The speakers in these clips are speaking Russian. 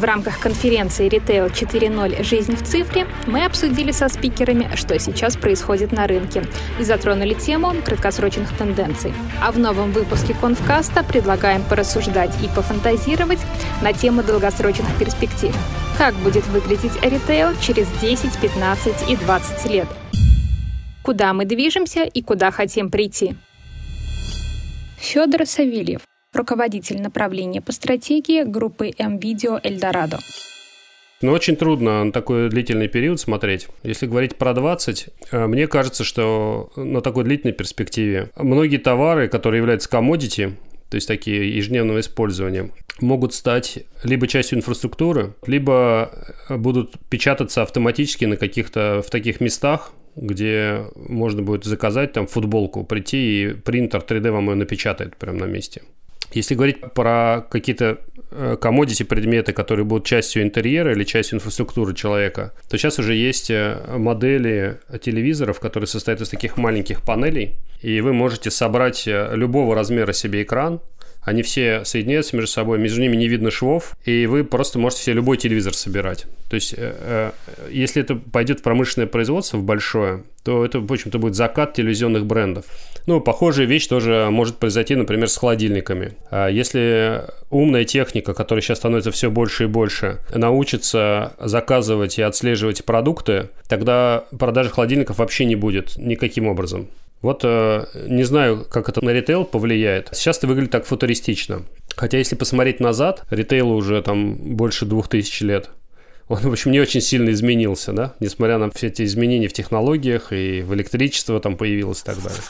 В рамках конференции Retail 4.0. Жизнь в цифре мы обсудили со спикерами, что сейчас происходит на рынке и затронули тему краткосрочных тенденций. А в новом выпуске Конфкаста предлагаем порассуждать и пофантазировать на тему долгосрочных перспектив. Как будет выглядеть ритейл через 10, 15 и 20 лет? Куда мы движемся и куда хотим прийти? Федор Савельев, руководитель направления по стратегии группы М-Видео Эльдорадо. Но очень трудно на такой длительный период смотреть. Если говорить про 20, э, мне кажется, что на такой длительной перспективе многие товары, которые являются комодити, то есть такие ежедневного использования, могут стать либо частью инфраструктуры, либо будут печататься автоматически на каких-то в таких местах, где можно будет заказать там футболку, прийти и принтер 3D вам ее напечатает прямо на месте. Если говорить про какие-то комодити э, предметы, которые будут частью интерьера или частью инфраструктуры человека, то сейчас уже есть э, модели телевизоров, которые состоят из таких маленьких панелей, и вы можете собрать э, любого размера себе экран, они все соединяются между собой, между ними не видно швов, и вы просто можете себе любой телевизор собирать. То есть, э, э, если это пойдет в промышленное производство, в большое, то это, в общем-то, будет закат телевизионных брендов. Ну, похожая вещь тоже может произойти, например, с холодильниками. А если умная техника, которая сейчас становится все больше и больше, научится заказывать и отслеживать продукты, тогда продажи холодильников вообще не будет никаким образом. Вот э, не знаю, как это на ритейл повлияет. Сейчас это выглядит так футуристично. Хотя если посмотреть назад, ритейлу уже там больше двух тысяч лет. Он, в общем, не очень сильно изменился, да, несмотря на все эти изменения в технологиях и в электричество там появилось и так далее.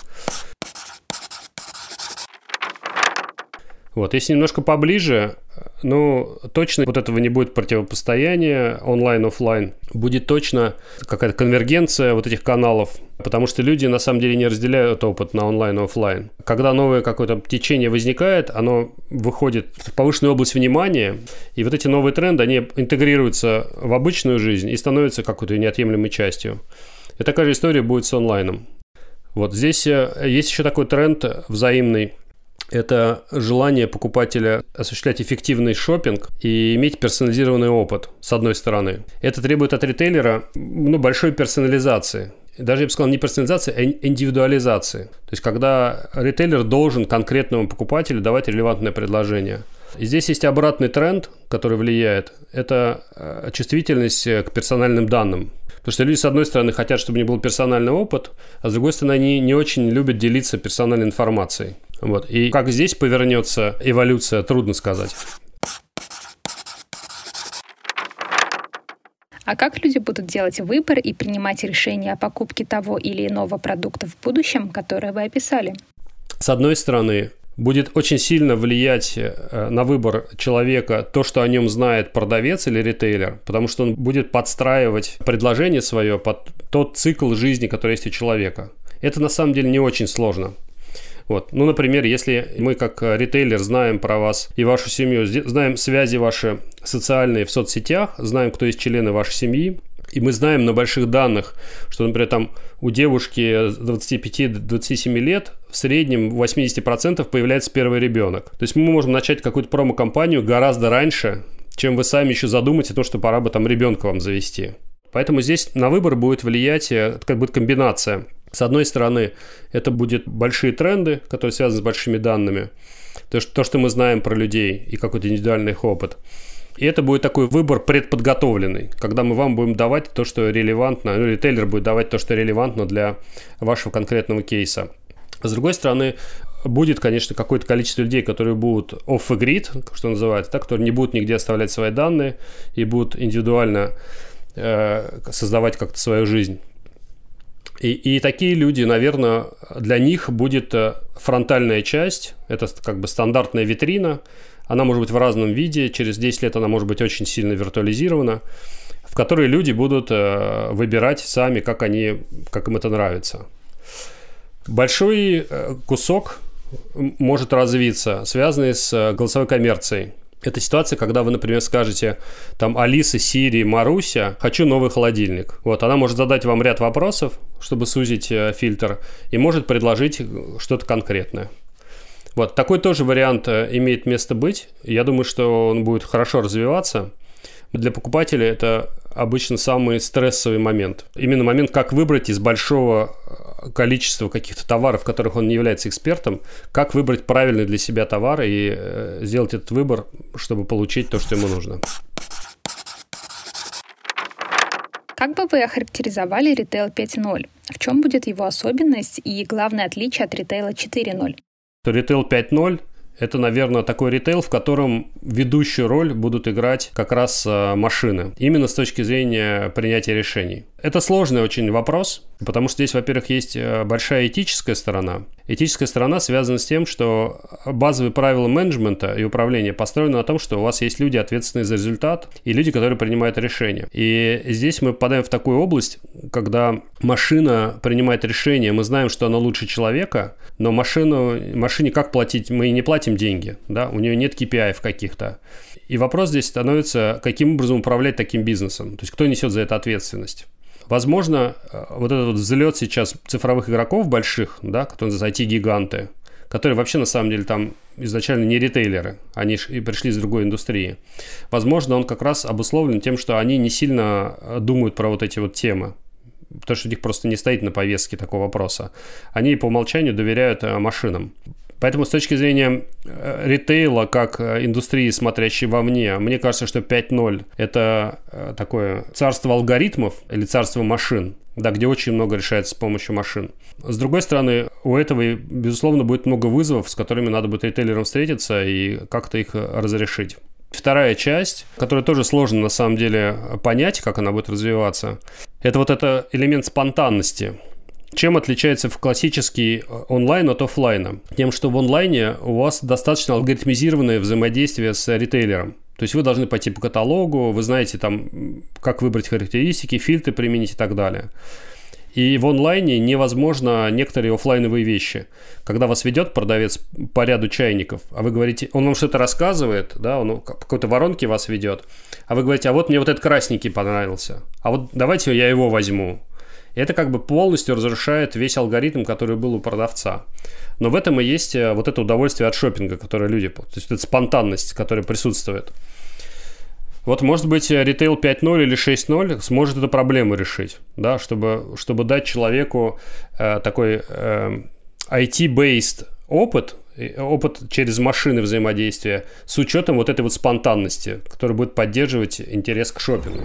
Вот, если немножко поближе, ну, точно вот этого не будет противопостояния онлайн-офлайн. Будет точно какая-то конвергенция вот этих каналов, потому что люди на самом деле не разделяют опыт на онлайн и офлайн. Когда новое какое-то течение возникает, оно выходит в повышенную область внимания, и вот эти новые тренды, они интегрируются в обычную жизнь и становятся какой-то неотъемлемой частью. И такая же история будет с онлайном. Вот здесь э, есть еще такой тренд взаимный – это желание покупателя осуществлять эффективный шопинг и иметь персонализированный опыт, с одной стороны. Это требует от ритейлера ну, большой персонализации. Даже, я бы сказал, не персонализации, а индивидуализации. То есть, когда ритейлер должен конкретному покупателю давать релевантное предложение. И здесь есть обратный тренд, который влияет. Это э, чувствительность к персональным данным. Потому что люди, с одной стороны, хотят, чтобы у них был персональный опыт, а с другой стороны, они не очень любят делиться персональной информацией. Вот. И как здесь повернется эволюция, трудно сказать. А как люди будут делать выбор и принимать решение о покупке того или иного продукта в будущем, которое вы описали? С одной стороны, будет очень сильно влиять э, на выбор человека то, что о нем знает продавец или ритейлер, потому что он будет подстраивать предложение свое под тот цикл жизни, который есть у человека. Это на самом деле не очень сложно. Вот. Ну, например, если мы как ритейлер знаем про вас и вашу семью, знаем связи ваши социальные в соцсетях, знаем, кто есть члены вашей семьи, и мы знаем на больших данных, что, например, там у девушки 25-27 лет в среднем 80% появляется первый ребенок. То есть мы можем начать какую-то промо-компанию гораздо раньше, чем вы сами еще задумаете то, что пора бы там ребенка вам завести. Поэтому здесь на выбор будет влиять, э, как будет комбинация – с одной стороны, это будут большие тренды, которые связаны с большими данными, то, что, то, что мы знаем про людей и какой-то индивидуальный их опыт. И это будет такой выбор предподготовленный, когда мы вам будем давать то, что релевантно, ну, ритейлер будет давать то, что релевантно для вашего конкретного кейса. С другой стороны, будет, конечно, какое-то количество людей, которые будут off the grid, что называется, да, которые не будут нигде оставлять свои данные и будут индивидуально э, создавать как-то свою жизнь. И, и такие люди, наверное, для них будет э, фронтальная часть, это как бы стандартная витрина, она может быть в разном виде, через 10 лет она может быть очень сильно виртуализирована, в которой люди будут э, выбирать сами, как, они, как им это нравится. Большой э, кусок может развиться, связанный с голосовой коммерцией. Это ситуация, когда вы, например, скажете, там, Алиса, Сири, Маруся, хочу новый холодильник. Вот, она может задать вам ряд вопросов, чтобы сузить э, фильтр, и может предложить что-то конкретное. Вот, такой тоже вариант э, имеет место быть. Я думаю, что он будет хорошо развиваться. Для покупателя это обычно самый стрессовый момент. Именно момент, как выбрать из большого э, количества каких-то товаров, в которых он не является экспертом, как выбрать правильный для себя товар и э, сделать этот выбор, чтобы получить то, что ему нужно. Как бы вы охарактеризовали ритейл 5.0? В чем будет его особенность и главное отличие от ритейла 4.0? Ритейл 5.0 это, наверное, такой ритейл, в котором ведущую роль будут играть как раз э, машины. Именно с точки зрения принятия решений. Это сложный очень вопрос, потому что здесь, во-первых, есть э, большая этическая сторона. Этическая сторона связана с тем, что базовые правила менеджмента и управления построены на том, что у вас есть люди, ответственные за результат, и люди, которые принимают решения. И здесь мы попадаем в такую область, когда машина принимает решение, мы знаем, что она лучше человека, но машину, машине как платить? Мы не платим деньги, да, у нее нет KPI каких-то. И вопрос здесь становится, каким образом управлять таким бизнесом, то есть кто несет за это ответственность. Возможно, э, вот этот вот взлет сейчас цифровых игроков больших, да, которые называются IT-гиганты, которые вообще на самом деле там изначально не ритейлеры, они и пришли из другой индустрии. Возможно, он как раз обусловлен тем, что они не сильно э, думают про вот эти вот темы, потому что у них просто не стоит на повестке такого вопроса. Они по умолчанию доверяют э, машинам. Поэтому с точки зрения э, ритейла, как э, индустрии, смотрящей вовне, мне кажется, что 5.0 – это э, такое царство алгоритмов или царство машин, да, где очень много решается с помощью машин. С другой стороны, у этого, безусловно, будет много вызовов, с которыми надо будет ритейлерам встретиться и как-то их разрешить. Вторая часть, которую тоже сложно на самом деле понять, как она будет развиваться, это вот это элемент спонтанности – чем отличается в классический э, онлайн от офлайна? Тем, что в онлайне у вас достаточно алгоритмизированное взаимодействие с ритейлером. То есть вы должны пойти по каталогу, вы знаете там, как выбрать характеристики, фильтры применить и так далее. И в онлайне невозможно некоторые офлайновые вещи. Когда вас ведет продавец по ряду чайников, а вы говорите, он вам что-то рассказывает, да, он по какой-то воронке вас ведет, а вы говорите, а вот мне вот этот красненький понравился, а вот давайте я его возьму. Это как бы полностью разрушает весь алгоритм, который был у продавца. Но в этом и есть э, вот это удовольствие от шопинга, которое люди... То есть это спонтанность, которая присутствует. Вот, может быть, ритейл 5.0 или 6.0 сможет эту проблему решить, да, чтобы, чтобы дать человеку э, такой э, IT-based опыт, опыт через машины взаимодействия с учетом вот этой вот спонтанности, которая будет поддерживать интерес к шопингу.